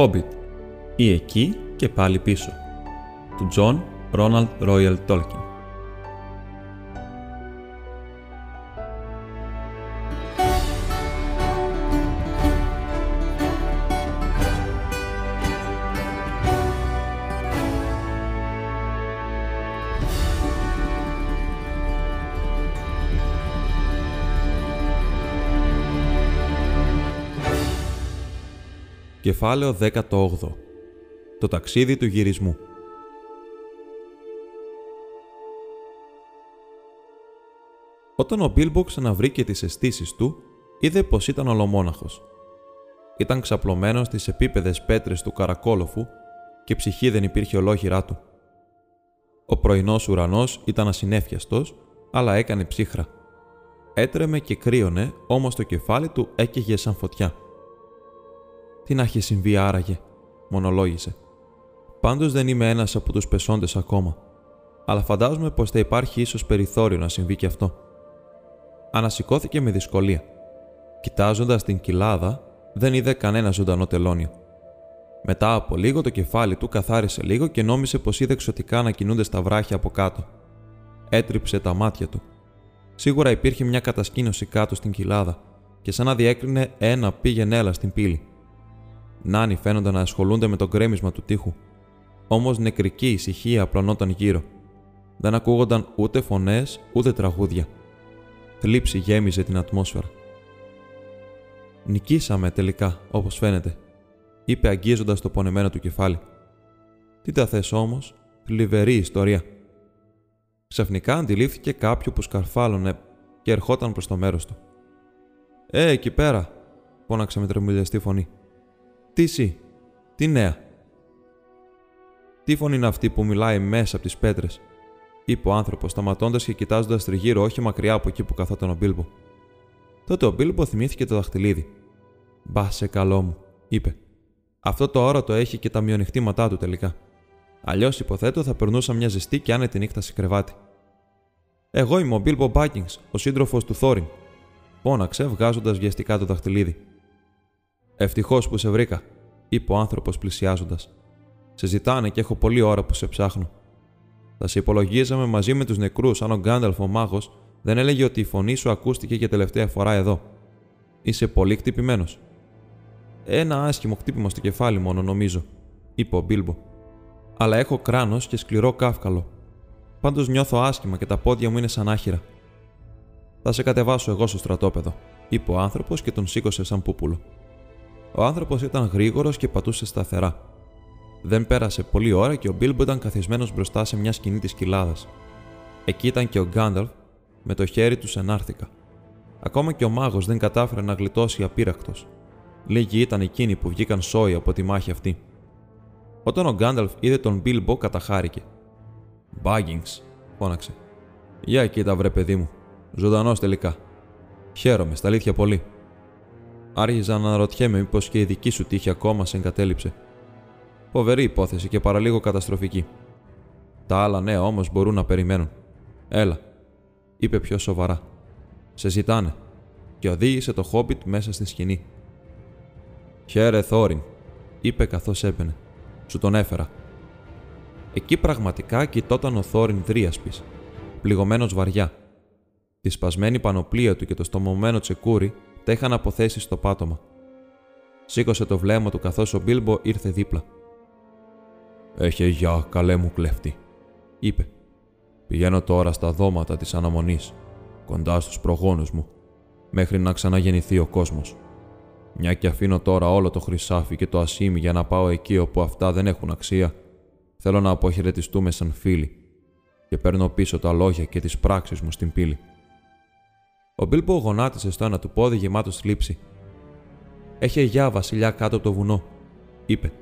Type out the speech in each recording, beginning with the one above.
Hobbit ή εκεί και πάλι πίσω του John Ronald Royal Tolkien. Κεφάλαιο 18 Το ταξίδι του γυρισμού Όταν ο Μπίλμπο ξαναβρήκε τις αισθήσεις του, είδε πως ήταν ολομόναχος. Ήταν ξαπλωμένος στις επίπεδες πέτρες του καρακόλοφου και ψυχή δεν υπήρχε ολόχειρά του. Ο πρωινός ουρανός ήταν ασυνέφιαστος, αλλά έκανε ψύχρα. Έτρεμε και κρύωνε, όμως το κεφάλι του έκαιγε σαν φωτιά. Τι να έχει συμβεί άραγε, μονολόγησε. Πάντως δεν είμαι ένας από τους πεσόντες ακόμα, αλλά φαντάζομαι πως θα υπάρχει ίσως περιθώριο να συμβεί και αυτό. Ανασηκώθηκε με δυσκολία. Κοιτάζοντας την κοιλάδα, δεν είδε κανένα ζωντανό τελώνιο. Μετά από λίγο το κεφάλι του καθάρισε λίγο και νόμισε πως είδε εξωτικά να κινούνται στα βράχια από κάτω. Έτριψε τα μάτια του. Σίγουρα υπήρχε μια κατασκήνωση κάτω στην κοιλάδα και σαν να διέκρινε ένα πήγαινε έλα στην πύλη. Νάνοι φαίνονταν να ασχολούνται με το γκρέμισμα του τείχου. Όμως νεκρική ησυχία απλωνόταν γύρω. Δεν ακούγονταν ούτε φωνές ούτε τραγούδια. Θλίψη γέμιζε την ατμόσφαιρα. Νικήσαμε τελικά, όπως φαίνεται, είπε αγγίζοντας το πονεμένο του κεφάλι. Τι τα θες όμως, θλιβερή ιστορία. Ξαφνικά αντιλήφθηκε κάποιο που σκαρφάλωνε και ερχόταν προς το μέρος του. Ε, εκεί πέρα, φώναξε με τρεμουλιαστή φωνή. Τι εσύ, τι νέα; Τι φωνή είναι αυτή που μιλάει μέσα από τις πέτρες, είπε ο άνθρωπος, σταματώντας και κοιτάζοντας τριγύρω, όχι μακριά από εκεί που καθόταν ο Μπίλμπο. Τότε ο Μπίλμπο θυμήθηκε το δαχτυλίδι. Μπα σε καλό μου, είπε. Αυτό το όρατο έχει και τα μειονεκτήματά του τελικά. Αλλιώς υποθέτω θα περνούσα μια ζεστή και άνετη νύχτα σε κρεβάτι. Εγώ είμαι ο Μπίλμπο Μπάκινγκς, ο σύντροφος του Θόριν, φώναξε βγάζοντας βιαστικά το δαχτυλίδι. Ευτυχώς που σε βρήκα, είπε ο άνθρωπος πλησιάζοντας. Σε ζητάνε και έχω πολλή ώρα που σε ψάχνω. Θα σε υπολογίζαμε μαζί με τους νεκρούς αν ο Γκάνταλφ ο μάγος δεν έλεγε ότι η φωνή σου ακούστηκε για τελευταία φορά εδώ. Είσαι πολύ χτυπημένος. Ένα άσχημο χτύπημα στο κεφάλι μόνο, νομίζω, είπε ο Μπίλμπο. Αλλά έχω κράνος και σκληρό κάφκαλο. Πάντως νιώθω άσχημα και τα πόδια μου είναι σαν άχυρα. Θα σε κατεβάσω εγώ στο στρατόπεδο, είπε ο άνθρωπος και τον σήκωσε σαν πούπουλο. Ο άνθρωπος ήταν γρήγορος και πατούσε σταθερά. Δεν πέρασε πολλή ώρα και ο Μπίλμπο ήταν καθισμένος μπροστά σε μια σκηνή της κοιλάδας. Εκεί ήταν και ο Γκάνταλφ με το χέρι του ενάρθηκα. Ακόμα και ο μάγος δεν κατάφερε να γλιτώσει απείρακτος. Λίγοι ήταν εκείνοι που βγήκαν σόι από τη μάχη αυτή. Όταν ο Γκάνταλφ είδε τον Μπίλμπο, καταχάρηκε. Μπάγκινγκς, φώναξε. Για κοίτα, βρε παιδί μου. Ζωντανός τελικά. Χαίρομαι, στα αλήθεια πολύ. Άρχιζα να αναρωτιέμαι μήπως και η δική σου τύχη ακόμα σε εγκατέλειψε. Φοβερή υπόθεση και παραλίγο καταστροφική. Τα άλλα νέα όμως μπορούν να περιμένουν. Έλα, είπε πιο σοβαρά. Σε ζητάνε. Και οδήγησε το χόμπιτ μέσα στη σκηνή. Χαίρε, Θόριν, είπε καθώς έπαινε. Σου τον έφερα. Εκεί πραγματικά κοιτόταν ο Θόριν δρίασπης, πληγωμένος βαριά. Τη σπασμένη πανοπλία του και το στομωμένο τσεκούρι τα είχαν αποθέσει στο πάτωμα. Σήκωσε το βλέμμα του καθώς ο Μπίλμπο ήρθε δίπλα. Έχε γεια, καλέ μου κλέφτη, είπε. Πηγαίνω τώρα στα δώματα της αναμονής, κοντά στους προγόνους μου, μέχρι να ξαναγεννηθεί ο κόσμος. Μια και αφήνω τώρα όλο το χρυσάφι και το ασίμι για να πάω εκεί όπου αυτά δεν έχουν αξία, θέλω να αποχαιρετιστούμε σαν φίλοι και παίρνω πίσω τα λόγια και τις πράξεις μου στην πύλη. Ο Μπίλμπο γονάτισε στο ένα του πόδι γεμάτο θλίψη. Έχει γεια βασιλιά κάτω από το βουνό, είπε.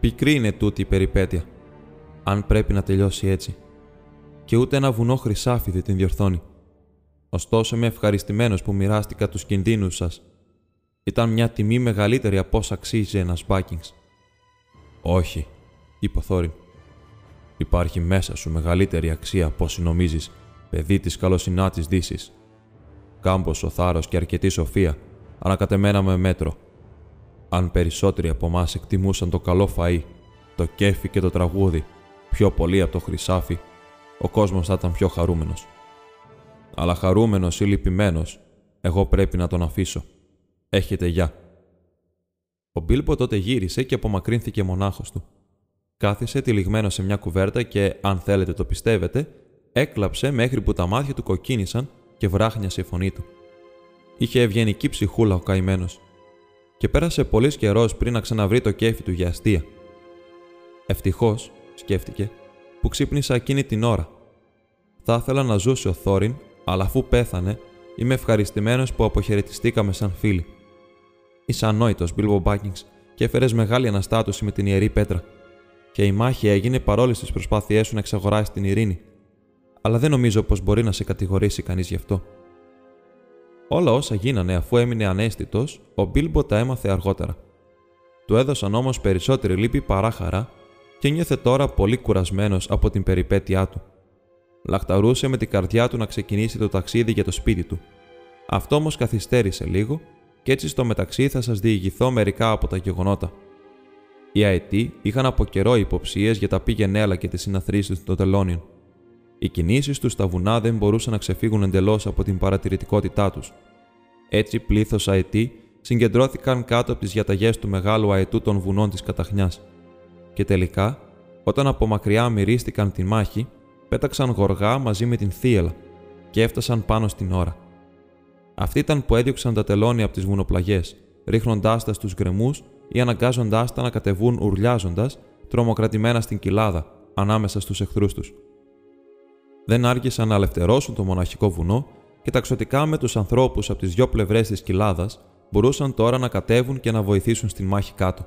Πικρή είναι τούτη η περιπέτεια, αν πρέπει να τελειώσει έτσι. Και ούτε ένα βουνό χρυσάφι δεν την διορθώνει. Ωστόσο είμαι ευχαριστημένος που μοιράστηκα τους κινδύνους σας. Ήταν μια τιμή μεγαλύτερη από όσα αξίζει ένας Μπάκινγκ. Όχι, είπε ο Θόριν. Υπάρχει μέσα σου μεγαλύτερη αξία από όσοι νομίζεις, παιδί της καλοσυνάτης Δύσης. Κάμποσο θάρρος και αρκετή σοφία, ανακατεμένα με μέτρο. αν περισσότεροι από εμάς εκτιμούσαν το καλό φαΐ, το κέφι και το τραγούδι, πιο πολύ από το χρυσάφι, ο κόσμος θα ήταν πιο χαρούμενος. Αλλά χαρούμενος ή λυπημένος, εγώ πρέπει να τον αφήσω. Έχετε γεια. Ο Μπίλμπο τότε γύρισε και απομακρύνθηκε μονάχος του. Κάθισε τυλιγμένο σε μια κουβέρτα και, αν θέλετε το πιστεύετε, έκλαψε μέχρι που τα μάτια του κοκκίνησαν και βράχνιασε η φωνή του. Είχε ευγενική ψυχούλα ο καημένος, και πέρασε πολύς καιρός πριν να ξαναβρει το κέφι του για αστεία. Ευτυχώς, σκέφτηκε, που ξύπνησα εκείνη την ώρα. Θα ήθελα να ζούσε ο Θόριν, αλλά αφού πέθανε, είμαι ευχαριστημένος που αποχαιρετιστήκαμε σαν φίλοι. Είσαι ανόητος, Μπίλβο Μπάκινγκ, και έφερες μεγάλη αναστάτωση με την ιερή πέτρα. Και η μάχη έγινε παρόλες τις προσπάθειές σου να εξαγοράσει την ειρήνη. Αλλά δεν νομίζω πως μπορεί να σε κατηγορήσει κανείς γι' αυτό. Όλα όσα γίνανε αφού έμεινε ανέστητος, ο Μπίλμπο τα έμαθε αργότερα. Του έδωσαν όμως περισσότερη λύπη παρά χαρά και νιώθε τώρα πολύ κουρασμένος από την περιπέτειά του. Λαχταρούσε με την καρδιά του να ξεκινήσει το ταξίδι για το σπίτι του. Αυτό όμως καθυστέρησε λίγο και έτσι στο μεταξύ θα σας διηγηθώ μερικά από τα γεγονότα. Οι αετοί είχαν από καιρό υποψίες για τα πήγαινέλα και τι συναθρήσεις των τελώνιων. Οι κινήσεις τους στα βουνά δεν μπορούσαν να ξεφύγουν εντελώς από την παρατηρητικότητά τους. Έτσι, πλήθος αετοί συγκεντρώθηκαν κάτω από τις διαταγέ του μεγάλου αετού των βουνών της Καταχνιάς. Και τελικά, όταν από μακριά μυρίστηκαν τη μάχη, πέταξαν γοργά μαζί με την θύελα και έφτασαν πάνω στην ώρα. Αυτοί ήταν που έδιωξαν τα τελώνια από τις βουνοπλαγιές, ρίχνοντάς τα στους γκρεμούς ή αναγκάζοντάς τα να κατεβούν ουρλιάζοντας, τρομοκρατημένα στην κοιλάδα, ανάμεσα στους εχθρούς τους. Δεν άργησαν να αλευτερώσουν το μοναχικό βουνό και ταξωτικά με τους ανθρώπους από τις δυο πλευρές της κοιλάδας μπορούσαν τώρα να κατέβουν και να βοηθήσουν στην μάχη κάτω.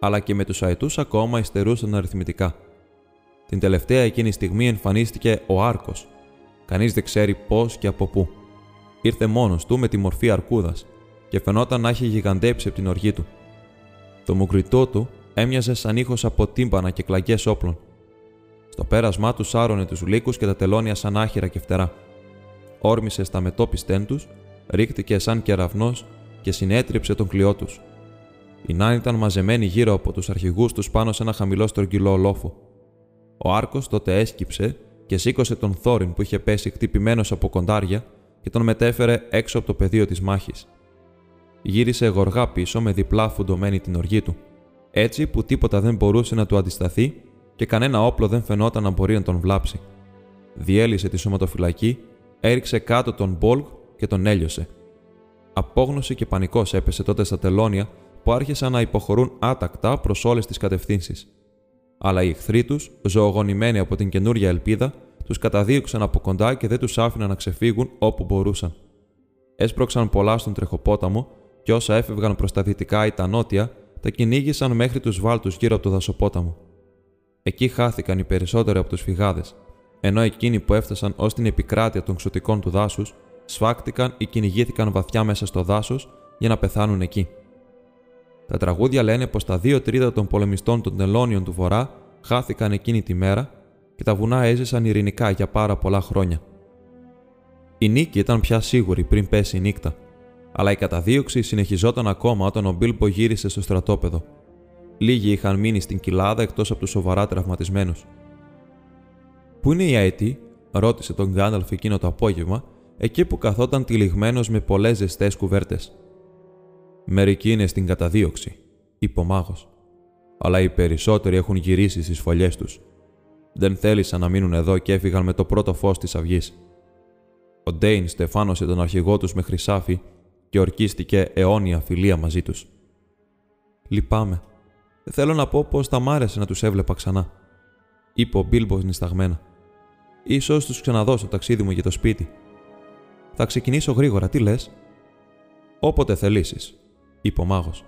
Αλλά και με τους αετούς ακόμα υστερούσαν αριθμητικά. Την τελευταία εκείνη στιγμή εμφανίστηκε ο Άρκος. Κανείς δεν ξέρει πώς και από πού. Ήρθε μόνος του με τη μορφή αρκούδας και φαινόταν να έχει γιγαντέψει από την οργή του. Το μουγκριτό του έμοιαζε σαν ήχος από τύμπανα και κλαγιέ όπλων. Στο πέρασμά τους σάρωνε τους λύκους και τα τελώνια σαν άχυρα και φτερά. Όρμησε στα μετόπιστέν τους, ρίχτηκε σαν κεραυνός και συνέτριψε τον κλειό τους. Οι νάνοι ήταν μαζεμένοι γύρω από τους αρχηγούς τους πάνω σε ένα χαμηλό στρογγυλό λόφο. Ο Άρκος τότε έσκυψε και σήκωσε τον Θόριν που είχε πέσει χτυπημένος από κοντάρια και τον μετέφερε έξω από το πεδίο της μάχης. Γύρισε γοργά πίσω με διπλά φουντωμένη την οργή του, έτσι που τίποτα δεν μπορούσε να του αντισταθεί και κανένα όπλο δεν φαινόταν να μπορεί να τον βλάψει. Διέλυσε τη σωματοφυλακή, έριξε κάτω τον Μπόλγ και τον έλειωσε. Απόγνωση και πανικός έπεσε τότε στα τελώνια που άρχισαν να υποχωρούν άτακτα προς όλες τις κατευθύνσεις. Αλλά οι εχθροί τους, ζωογονημένοι από την καινούρια ελπίδα, τους καταδίωξαν από κοντά και δεν τους άφηναν να ξεφύγουν όπου μπορούσαν. Έσπρωξαν πολλά στον τρεχοπόταμο και όσα έφευγαν προς τα δυτικά ή τα νότια, τα κυνήγησαν μέχρι τους βάλτους γύρω από το δασοπόταμο. Εκεί χάθηκαν οι περισσότεροι από τους φυγάδες, ενώ εκείνοι που έφτασαν ως την επικράτεια των ξωτικών του δάσους σφάχτηκαν ή κυνηγήθηκαν βαθιά μέσα στο δάσος για να πεθάνουν εκεί. Τα τραγούδια λένε πως τα δύο τρίτα των πολεμιστών των τελώνιων του Βορρά χάθηκαν εκείνη τη μέρα και τα βουνά έζησαν ειρηνικά για πάρα πολλά χρόνια. Η νίκη ήταν πια σίγουρη πριν πέσει η νύχτα, αλλά η καταδίωξη συνεχιζόταν ακόμα όταν ο Μπίλμπο γύρισε στο στρατόπεδο. Λίγοι είχαν μείνει στην κοιλάδα εκτός από τους σοβαρά τραυματισμένους. Πού είναι η Αετή, ρώτησε τον Γκάνταλφ εκείνο το απόγευμα, εκεί που καθόταν τυλιγμένος με πολλές ζεστές κουβέρτες. Μερικοί είναι στην καταδίωξη, είπε ο μάγος. Αλλά οι περισσότεροι έχουν γυρίσει στις φωλιές τους. Δεν θέλησαν να μείνουν εδώ και έφυγαν με το πρώτο φως της αυγής. Ο Ντέιν στεφάνωσε τον αρχηγό τους με χρυσάφι και ορκίστηκε αιώνια φιλία μαζί τους. Λυπάμαι. Θέλω να πω πως θα μ' άρεσε να τους έβλεπα ξανά, είπε ο Μπίλμπος νησταγμένα. σω τους ξαναδώσω το ταξίδι μου για το σπίτι. Θα ξεκινήσω γρήγορα, τι λες; Όποτε θελήσεις, είπε ο μάγος.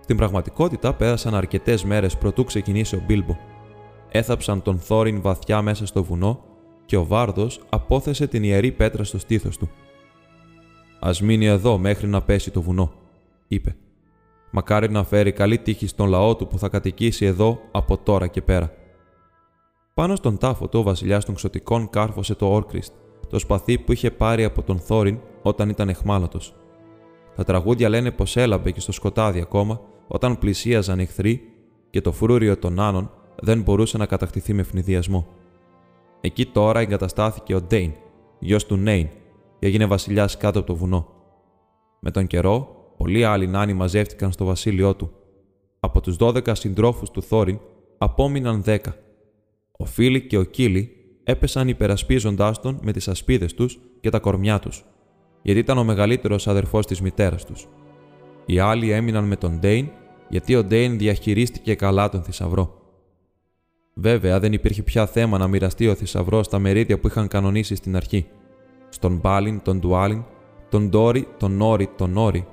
Στην πραγματικότητα πέρασαν αρκετές μέρες προτού ξεκινήσει ο Μπίλμπο. Έθαψαν τον Θόριν βαθιά μέσα στο βουνό και ο Βάρδος απόθεσε την ιερή πέτρα στο στήθος του. Α μείνει εδώ μέχρι να πέσει το βουνό, είπε. Μακάρι να φέρει καλή τύχη στον λαό του που θα κατοικήσει εδώ από τώρα και πέρα. Πάνω στον τάφο του ο βασιλιάς των ξωτικών κάρφωσε το Όρκριστ, το σπαθί που είχε πάρει από τον Θόριν όταν ήταν εχμάλωτος. Τα τραγούδια λένε πως έλαμπε και στο σκοτάδι ακόμα όταν πλησίαζαν εχθροί και το φρούριο των άνων δεν μπορούσε να κατακτηθεί με φνηδιασμό. Εκεί τώρα εγκαταστάθηκε ο Ντέιν, γιος του Νέιν, και έγινε βασιλιάς κάτω από το βουνό. Με τον καιρό, πολλοί άλλοι νάνοι μαζεύτηκαν στο βασίλειό του. Από τους 12 συντρόφους του Θόριν απόμειναν 10. Ο Φίλι και ο Κίλι έπεσαν υπερασπίζοντάς τον με τις ασπίδες τους και τα κορμιά τους, γιατί ήταν ο μεγαλύτερος αδερφός της μητέρας τους. Οι άλλοι έμειναν με τον Ντέιν, γιατί ο Ντέιν διαχειρίστηκε καλά τον θησαυρό. Βέβαια, δεν υπήρχε πια θέμα να μοιραστεί ο θησαυρός στα μερίδια που είχαν κανονίσει στην αρχή. Στον Μπάλιν, τον Ντουάλιν, τον Ντόρι, τον Νόρι, τον Νόρι,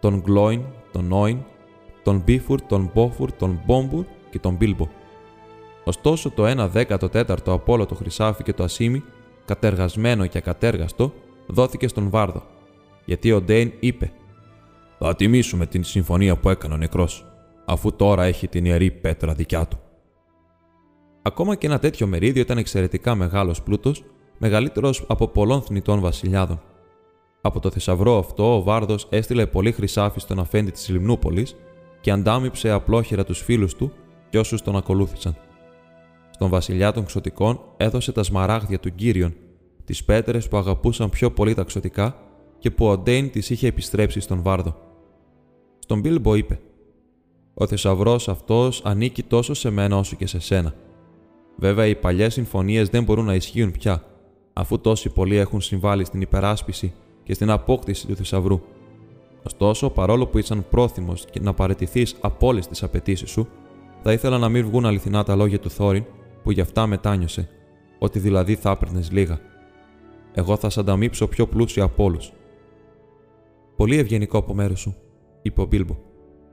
τον Γκλόιν, τον Νόιν, τον Μπίφουρ, τον Μπόφουρ, τον Μπόμπουρ και τον Μπίλμπο. Ωστόσο, το 1 14ο από όλο το χρυσάφι και το ασίμι, κατεργασμένο και ακατέργαστο, δόθηκε στον Βάρδο, γιατί ο Ντέιν είπε: Θα τιμήσουμε την συμφωνία που έκανε ο νεκρός, αφού τώρα έχει την ιερή πέτρα δικιά του. Ακόμα και ένα τέτοιο μερίδιο ήταν εξαιρετικά μεγάλος πλούτος, μεγαλύτερος από πολλών θνητών βασιλιάδων. Από το θησαυρό αυτό, ο Βάρδος έστειλε πολύ χρυσάφι στον αφέντη της Λιμνούπολης και αντάμυψε απλόχερα τους φίλους του και όσους τον ακολούθησαν. Στον βασιλιά των ξωτικών έδωσε τα σμαράγδια του Κύριον, τις πέτρες που αγαπούσαν πιο πολύ τα ξωτικά και που ο Ντέιν τις είχε επιστρέψει στον Βάρδο. Στον Μπίλμπο είπε: Ο θησαυρός αυτός ανήκει τόσο σε μένα όσο και σε σένα. Βέβαια, οι παλιές συμφωνίες δεν μπορούν να ισχύουν πια, αφού τόσοι πολλοί έχουν συμβάλει στην υπεράσπιση και στην απόκτηση του θησαυρού. Ωστόσο, παρόλο που ήσαν πρόθυμος και να παρετηθεί από όλες τις απαιτήσεις σου, θα ήθελα να μην βγουν αληθινά τα λόγια του Θόριν που γι' αυτά μετάνιωσε, ότι δηλαδή θα έπαιρνες λίγα. Εγώ θα σ' ανταμείψω πιο πλούσιο από όλους. Πολύ ευγενικό από μέρο σου, είπε ο Μπίλμπο.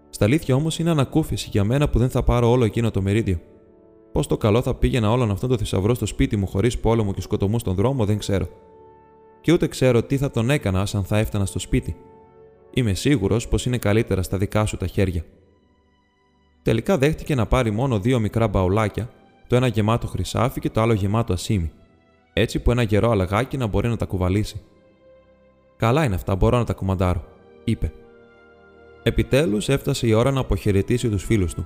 Στα αλήθεια όμως είναι ανακούφιση για μένα που δεν θα πάρω όλο εκείνο το μερίδιο. Πώς το καλό θα πήγαινα όλον αυτόν τον θησαυρό στο σπίτι μου χωρίς πόλεμο και σκοτωμούς στον δρόμο, δεν ξέρω. Και ούτε ξέρω τι θα τον έκανα αν θα έφτανα στο σπίτι. Είμαι σίγουρος πως είναι καλύτερα στα δικά σου τα χέρια. Τελικά δέχτηκε να πάρει μόνο δύο μικρά μπαουλάκια, το ένα γεμάτο χρυσάφι και το άλλο γεμάτο ασίμι, έτσι που ένα γερό αλαγάκι να μπορεί να τα κουβαλήσει. Καλά είναι αυτά, μπορώ να τα κουμαντάρω, είπε. Επιτέλους έφτασε η ώρα να αποχαιρετήσει τους φίλους του.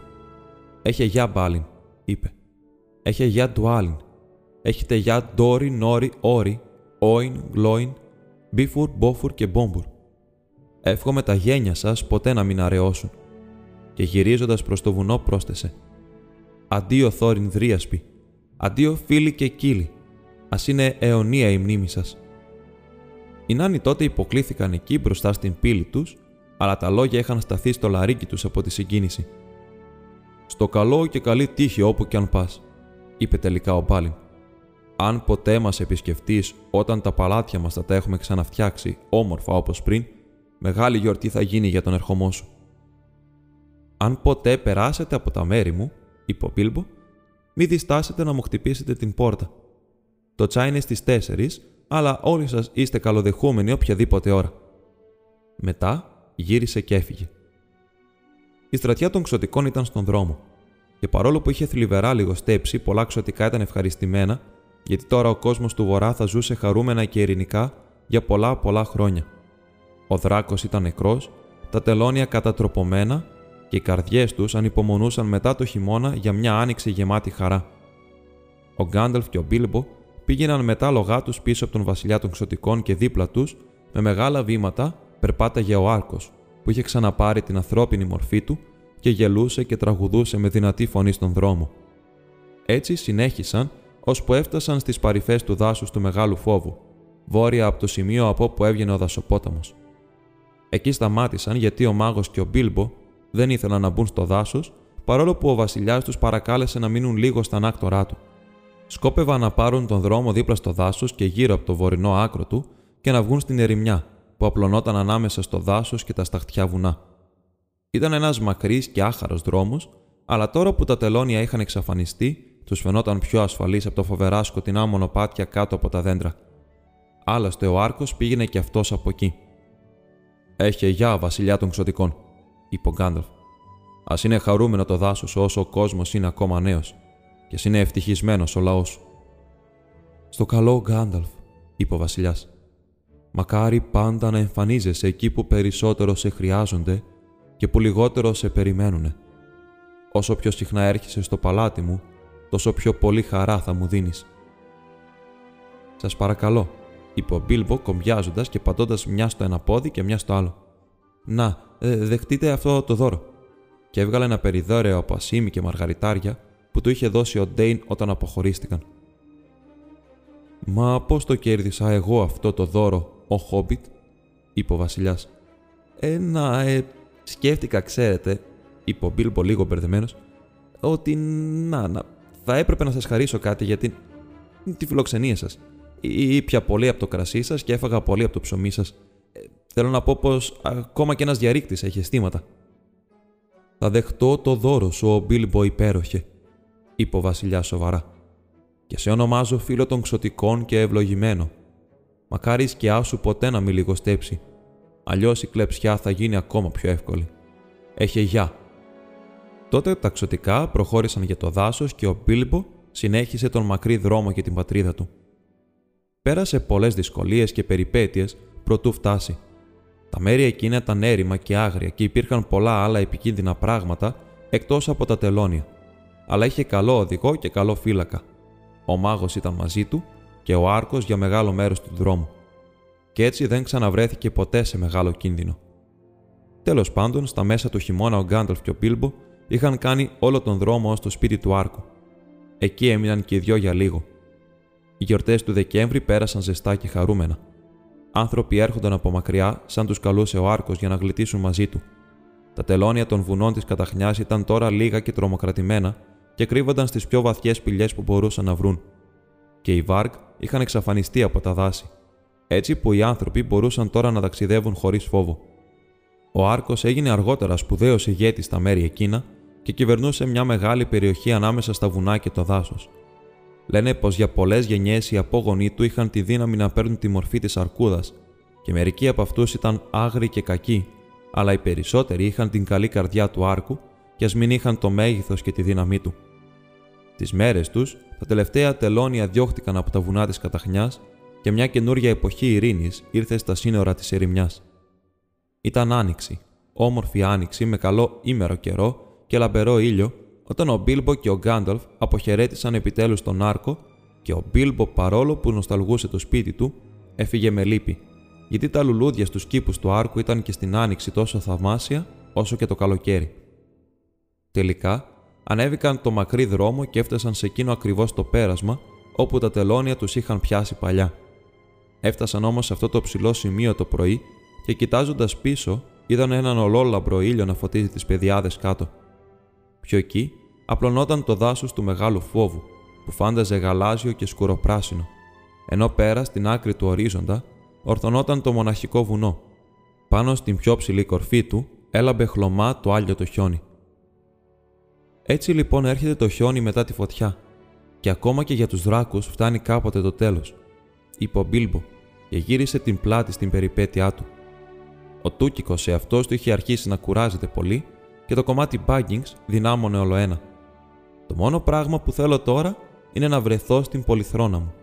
Έχει γεια Μπάλιν, είπε. Έχει γεια Ντουάλιν. Έχετε γεια Ντόρι, Νόρι, Όρι, Όιν, Γλόιν, Μπίφουρ, Μπόφουρ και Μπόμπουρ. Εύχομαι τα γένια σας ποτέ να μην αραιώσουν. Και γυρίζοντας προς το βουνό πρόσθεσε. Αντίο Θόριν Δρίασπη. Αντίο φίλοι και κύλοι. Α είναι αιωνία η μνήμη σας. Οι νάνοι τότε υποκλήθηκαν εκεί μπροστά στην πύλη τους, αλλά τα λόγια είχαν σταθεί στο λαρίκι τους από τη συγκίνηση. Στο καλό και καλή τύχη όπου κι αν πας, είπε τελικά ο Μπάλιν. Αν ποτέ μας επισκεφτείς όταν τα παλάτια μας θα τα έχουμε ξαναφτιάξει όμορφα όπως πριν, μεγάλη γιορτή θα γίνει για τον ερχομό σου. Αν ποτέ περάσετε από τα μέρη μου, είπε ο Μπίλμπο, μη διστάσετε να μου χτυπήσετε την πόρτα. Το τσάι είναι στις 4, αλλά όλοι σας είστε καλοδεχούμενοι οποιαδήποτε ώρα. Μετά γύρισε και έφυγε. Η στρατιά των ξωτικών ήταν στον δρόμο, και παρόλο που είχε θλιβερά λιγοστέψει, πολλά ξωτικά ήταν ευχαριστημένα, γιατί τώρα ο κόσμος του Βορρά θα ζούσε χαρούμενα και ειρηνικά για πολλά πολλά χρόνια. Ο δράκος ήταν νεκρός, τα τελώνια κατατροπωμένα και οι καρδιές τους ανυπομονούσαν μετά το χειμώνα για μια άνοιξη γεμάτη χαρά. Ο Γκάνταλφ και ο Μπίλμπο πήγαιναν μετά λογά τους πίσω από τον βασιλιά των ξωτικών και δίπλα τους, με μεγάλα βήματα, περπάταγε ο Άρκος, που είχε ξαναπάρει την ανθρώπινη μορφή του και γελούσε και τραγουδούσε με δυνατή φωνή στον δρόμο. Έτσι συνέχισαν ώσπου έφτασαν στις παρυφές του δάσους του Μεγάλου Φόβου, βόρεια από το σημείο από όπου έβγαινε ο δασοπόταμος. Εκεί σταμάτησαν γιατί ο μάγος και ο Μπίλμπο δεν ήθελαν να μπουν στο δάσος, παρόλο που ο βασιλιάς τους παρακάλεσε να μείνουν λίγο στα ανάκτορά του. Σκόπευαν να πάρουν τον δρόμο δίπλα στο δάσος και γύρω από το βορεινό άκρο του και να βγουν στην ερημιά, που απλωνόταν ανάμεσα στο δάσος και τα σταχτιά βουνά. Ήταν ένας μακρύς και άχαρος δρόμος, αλλά τώρα που τα τελώνια είχαν εξαφανιστεί, τους φαινόταν πιο ασφαλείς από τα φοβερά σκοτεινά μονοπάτια κάτω από τα δέντρα. Άλλωστε ο Άρκος πήγαινε και αυτός από εκεί. Έχει γεια, βασιλιά των ξωτικών, είπε ο Γκάνταλφ. Α είναι χαρούμενο το δάσος όσο ο κόσμος είναι ακόμα νέος, και ας είναι ευτυχισμένος ο λαός. Στο καλό, Γκάνταλφ, είπε ο Βασιλιάς. Μακάρι πάντα να εμφανίζεσαι εκεί που περισσότερο σε χρειάζονται και που λιγότερο σε περιμένουνε. Όσο πιο συχνά έρχεσαι στο παλάτι μου, τόσο πιο πολύ χαρά θα μου δίνεις. Σας παρακαλώ, είπε ο Μπίλμπο κομπιάζοντας και πατώντας μια στο ένα πόδι και μια στο άλλο. Να, ε, δεχτείτε αυτό το δώρο. Και έβγαλε ένα περιδόρεο από ασίμι και μαργαριτάρια που του είχε δώσει ο Ντέιν όταν αποχωρίστηκαν. Μα πώς το κέρδισα εγώ αυτό το δώρο, ο Χόμπιτ, είπε ο Βασιλιάς. Ε, να, ε, σκέφτηκα, ξέρετε, είπε ο Μπίλμπο λίγο μπερδεμένος, ότι να, να, θα έπρεπε να σας χαρίσω κάτι για την. τη φιλοξενία σας ήπια πολύ από το κρασί σας και έφαγα πολύ από το ψωμί σας. Ε, θέλω να πω πως ακόμα και ένας διαρρήκτης έχει αισθήματα. Θα δεχτώ το δώρο σου, ο Μπίλμπο υπέροχε, είπε ο Βασιλιάς σοβαρά. Και σε ονομάζω φίλο των ξωτικών και ευλογημένο. Μακάρι η σκιά σου ποτέ να μην λιγοστέψει. Αλλιώς η κλεψιά θα γίνει ακόμα πιο εύκολη. Έχε γεια. Τότε τα ξωτικά προχώρησαν για το δάσος και ο Μπίλμπο συνέχισε τον μακρύ δρόμο για την πατρίδα του. Πέρασε πολλές δυσκολίες και περιπέτειες προτού φτάσει. Τα μέρη εκείνα ήταν έρημα και άγρια και υπήρχαν πολλά άλλα επικίνδυνα πράγματα εκτός από τα τελώνια. Αλλά είχε καλό οδηγό και καλό φύλακα. Ο μάγος ήταν μαζί του και ο άρκος για μεγάλο μέρος του δρόμου. Και έτσι δεν ξαναβρέθηκε ποτέ σε μεγάλο κίνδυνο. Τέλος πάντων, στα μέσα του χειμώνα ο Γκάντολφ και ο Πίλμπο είχαν κάνει όλο τον δρόμο ω το σπίτι του άρκου. Εκεί έμειναν και οι δυο για λίγο, οι γιορτές του Δεκέμβρη πέρασαν ζεστά και χαρούμενα. Άνθρωποι έρχονταν από μακριά, σαν τους καλούσε ο Άρκος για να γλιτήσουν μαζί του. Τα τελώνια των βουνών της καταχνιάς ήταν τώρα λίγα και τρομοκρατημένα και κρύβονταν στις πιο βαθιές πηγές που μπορούσαν να βρουν. Και οι Βάργκ είχαν εξαφανιστεί από τα δάση, έτσι που οι άνθρωποι μπορούσαν τώρα να ταξιδεύουν χωρίς φόβο. Ο Άρκος έγινε αργότερα σπουδαίος ηγέτης στα μέρη εκείνα και κυβερνούσε μια μεγάλη περιοχή ανάμεσα στα βουνά και το δάσος. Λένε πως για πολλές γενιές οι απόγονοί του είχαν τη δύναμη να παίρνουν τη μορφή της αρκούδας, και μερικοί από αυτούς ήταν άγριοι και κακοί, αλλά οι περισσότεροι είχαν την καλή καρδιά του άρκου και ας μην είχαν το μέγεθο και τη δύναμή του. Τις μέρες τους, τα τελευταία τελώνια διώχτηκαν από τα βουνά της Καταχνιάς και μια καινούρια εποχή ειρήνης ήρθε στα σύνορα της ερημιάς. Ήταν άνοιξη, όμορφη άνοιξη με καλό ήμερο καιρό και λαμπερό ήλιο όταν ο Μπίλμπο και ο Γκάνταλφ αποχαιρέτησαν επιτέλους τον Άρκο και ο Μπίλμπο παρόλο που νοσταλγούσε το σπίτι του, έφυγε με λύπη, γιατί τα λουλούδια στους κήπους του Άρκου ήταν και στην άνοιξη τόσο θαυμάσια όσο και το καλοκαίρι. Τελικά, ανέβηκαν το μακρύ δρόμο και έφτασαν σε εκείνο ακριβώς το πέρασμα όπου τα τελώνια τους είχαν πιάσει παλιά. Έφτασαν όμως σε αυτό το ψηλό σημείο το πρωί και κοιτάζοντας πίσω είδαν έναν ολόλαμπρο ήλιο να φωτίζει τις πεδιάδες κάτω. Πιο εκεί απλωνόταν το δάσος του μεγάλου φόβου, που φάνταζε γαλάζιο και σκουροπράσινο, ενώ πέρα στην άκρη του ορίζοντα ορθωνόταν το μοναχικό βουνό. Πάνω στην πιο ψηλή κορφή του έλαμπε χλωμά το άλιο το χιόνι. Έτσι λοιπόν έρχεται το χιόνι μετά τη φωτιά, και ακόμα και για τους δράκους φτάνει κάποτε το τέλος, είπε ο Μπίλμπο και γύρισε την πλάτη στην περιπέτειά του. Ο Τούκικος σε αυτός του είχε αρχίσει να κουράζεται πολύ και το κομμάτι Baggings δυνάμωνε όλο ένα. Το μόνο πράγμα που θέλω τώρα είναι να βρεθώ στην πολυθρόνα μου.